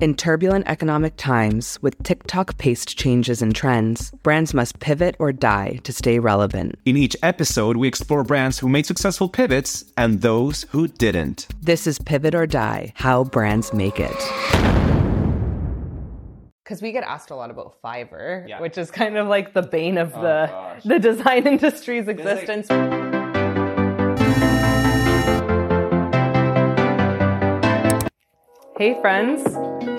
In turbulent economic times, with TikTok paced changes and trends, brands must pivot or die to stay relevant. In each episode, we explore brands who made successful pivots and those who didn't. This is Pivot or Die How Brands Make It. Because we get asked a lot about Fiverr, Yeah. which is kind of like the bane of Oh, the gosh. the design industry's existence. Hey, friends.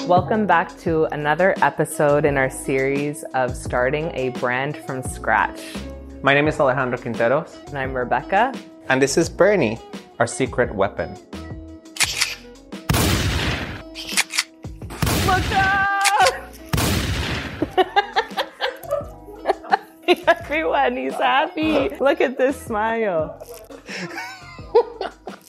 Welcome back to another episode in our series of starting a brand from scratch. My name is Alejandro Quinteros, And I'm Rebecca. and this is Bernie, our secret weapon. Look out! Everyone, he's happy. Look at this smile.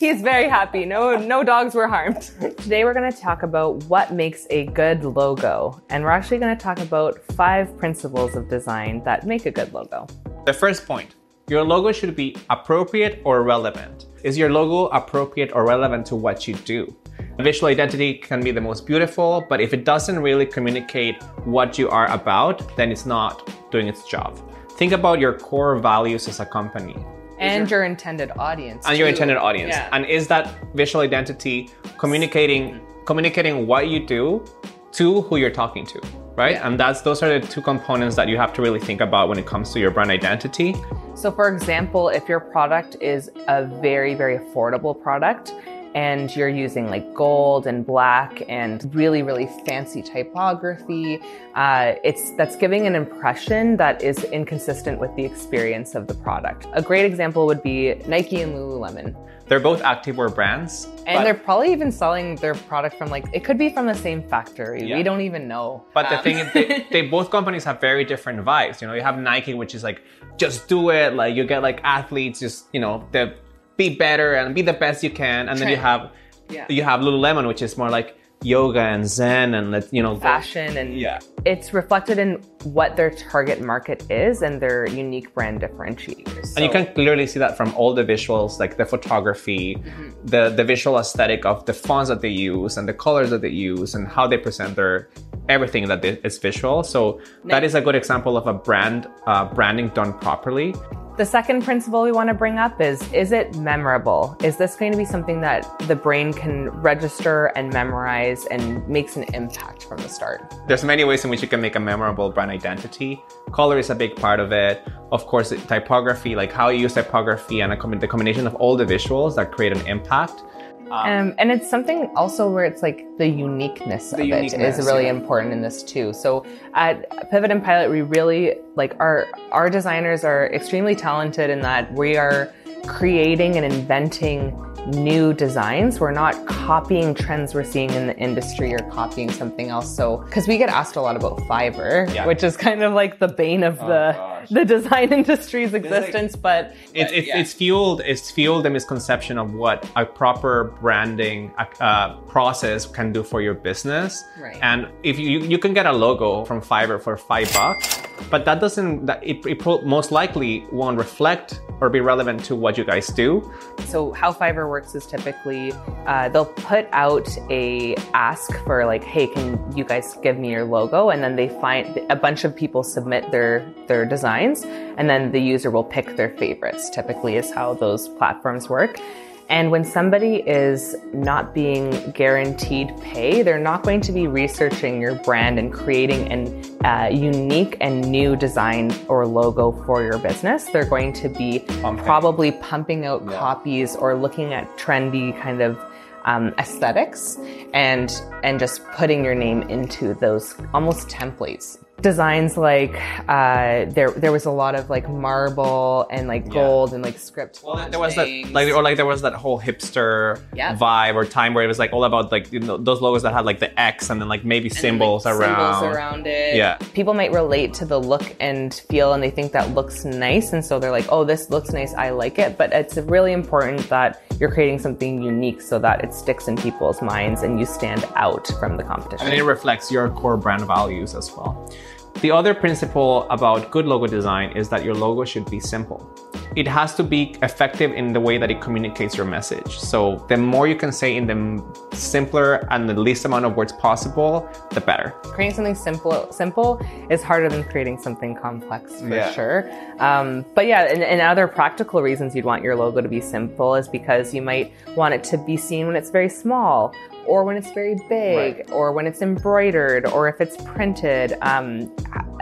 He's very happy. No, no dogs were harmed. Today we're going to talk about what makes a good logo, and we're actually going to talk about five principles of design that make a good logo. The first point your logo should be appropriate or relevant. Is your logo appropriate or relevant to what you do? Visual identity can be the most beautiful, but if it doesn't really communicate what you are about, then it's not doing its job. Think about your core values as a company And your intended audience. and your intended audience. Yeah. And is that visual identity communicating communicating what you do to who you're talking to, right? Yeah. And that's those are the two components that you have to really think about when it comes to your brand identity. So, for example, if your product is a very, very affordable product and you're using like gold and black and really, really fancy typography, uh, it's that's giving an impression that is inconsistent with the experience of the product. A great example would be Nike and Lululemon. They're both activewear brands. And they're probably even selling their product from like it could be from the same factory. Yeah. We don't even know. but the Um, thing is, they, they both companies have very different vibes. You know, you have Nike, which is like, just do it. Like you get like athletes, just you know, the be better and be the best you can. And then you have Yeah. you have Lululemon, which is more like yoga and Zen and let you know fashion and Yeah. it's reflected in what their target market is and their unique brand differentiators. And you can clearly see that from all the visuals, like the photography, Mm-hmm. the the visual aesthetic of the fonts that they use and the colors that they use and how they present their everything that is visual. So that is a good example of a brand uh, branding done properly. The second principle we want to bring up is is it memorable? Is this going to be something that the brain can register and memorize and makes an impact from the start? There's many ways in which you can make a memorable brand identity. Color is a big part of it. Of course, typography, like how you use typography and com- the combination of all the visuals that create an impact. Um, and it's something also where it's like the uniqueness of it uniqueness, is really yeah. important in this too. So at Pivot and Pilot, we really like our our designers are extremely talented in that we are creating and inventing new designs. We're not copying trends we're seeing in the industry or copying something else. So because we get asked a lot about Fiverr, Yeah. which is kind of like the bane of the gosh. the design industry's existence, but It's, it's, it's fueled it's fueled the misconception of what a proper branding uh, process can do for your business. Right. And if you you can get a logo from Fiverr for five bucks, but that doesn't that it, it pro- most likely won't reflect or be relevant to what you guys do. So how Fiverr works is typically uh, they'll put out a ask for like, hey, can you guys give me your logo? And then they find a bunch of people submit their their designs, and then the user will pick their favorites. Typically, is how those platforms work. And when somebody is not being guaranteed pay, they're not going to be researching your brand and creating an uh, unique and new design or logo for your business. They're going to be Pumping. probably pumping out copies or looking at trendy kind of um, aesthetics and and just putting your name into those almost templates designs like uh, there there was a lot of like marble and like gold and like script Well, there was that like or like there was that whole hipster Yeah. vibe or time where it was like all about like you know, those logos that had like the X and then like maybe and, like, symbols around. symbols around it. Yeah. People might relate to the look and feel and they think that looks nice and so they're like, "Oh, this looks nice. I like it." But it's really important that you're creating something unique so that it sticks in people's minds and you stand out from the competition. and it reflects your core brand values as well. The other principle about good logo design is that your logo should be simple. It has to be effective in the way that it communicates your message. So the more you can say in the simpler and the least amount of words possible, the better. Creating something simple simple is harder than creating something complex for Yeah. sure. Um, but yeah, and, and other practical reasons you'd want your logo to be simple is because you might want it to be seen when it's very small, or when it's very big, or when it's embroidered, or if it's printed. Um,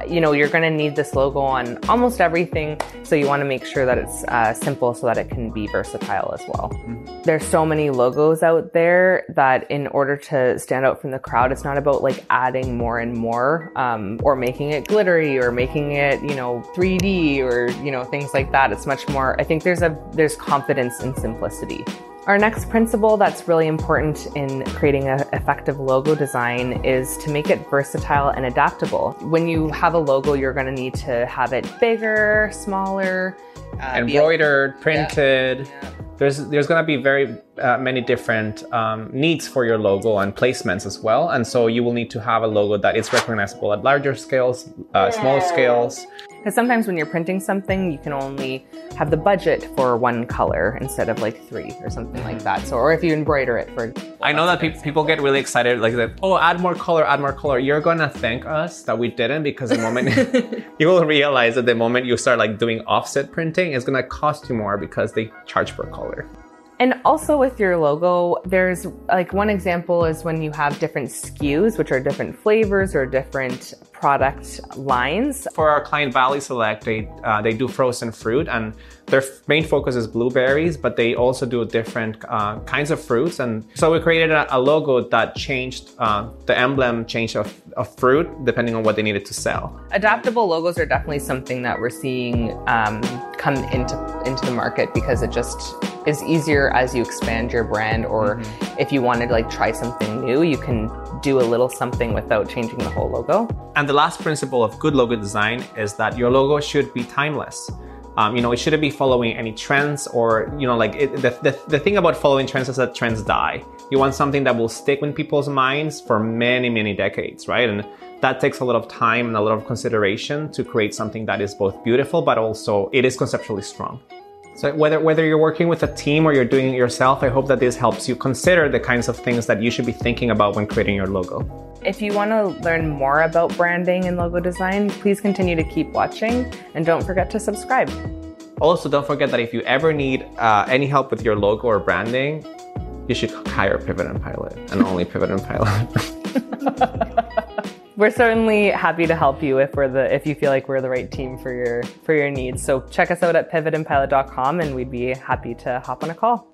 you know, you're going to need this logo on almost everything, so you want to make sure that it's uh, simple so that it can be versatile as well. There's so many logos out there that in order to stand out from the crowd, it's not about like adding more and more um, or making it glittery or making it, you know, 3D or, you know, things like that. It's much more, I think there's a, there's confidence in simplicity. Our next principle that's really important in creating an effective logo design is to make it versatile and adaptable. When you have a logo, you're going to need to have it bigger, smaller, uh, Embroidered, printed. Yeah. There's there's gonna be very uh, many different um, needs for your logo and placements as well, and so you will need to have a logo that is recognizable at larger scales, uh, smaller scales. Because sometimes when you're printing something, you can only have the budget for one color instead of like three or something like that. So, or if you embroider it for. I know that pe- people get really excited, like that. Oh, add more color, add more color. You're gonna thank us that we didn't, because the moment you will realize that the moment you start like doing offset printing, it's gonna cost you more because they charge per color. And also with your logo, there's like one example is when you have different SKUs, which are different flavors or different product lines. For our client Valley Select, they uh, they do frozen fruit, and their f- main focus is blueberries, but they also do different uh, kinds of fruits. And so we created a, a logo that changed uh, the emblem, changed of, of fruit depending on what they needed to sell. Adaptable logos are definitely something that we're seeing um, come into into the market because it just is easier as you expand your brand or if you wanted to like try something new you can do a little something without changing the whole logo And the last principle of good logo design is that your logo should be timeless. Um, you know, it shouldn't be following any trends or, you know, like it, the, the, the thing about following trends is that trends die. You want something that will stick in people's minds for many, many decades, right? And that takes a lot of time and a lot of consideration to create something that is both beautiful, but also it is conceptually strong. So whether whether you're working with a team or you're doing it yourself, I hope that this helps you consider the kinds of things that you should be thinking about when creating your logo. if you want to learn more about branding and logo design please continue to keep watching and don't forget to subscribe Also, don't forget that if you ever need uh, any help with your logo or branding, you should hire Pivot and Pilot and only Pivot and Pilot. we're certainly happy to help you if we're the if you feel like we're the right team for your for your needs. So check us out at pivotandpilot.com and we'd be happy to hop on a call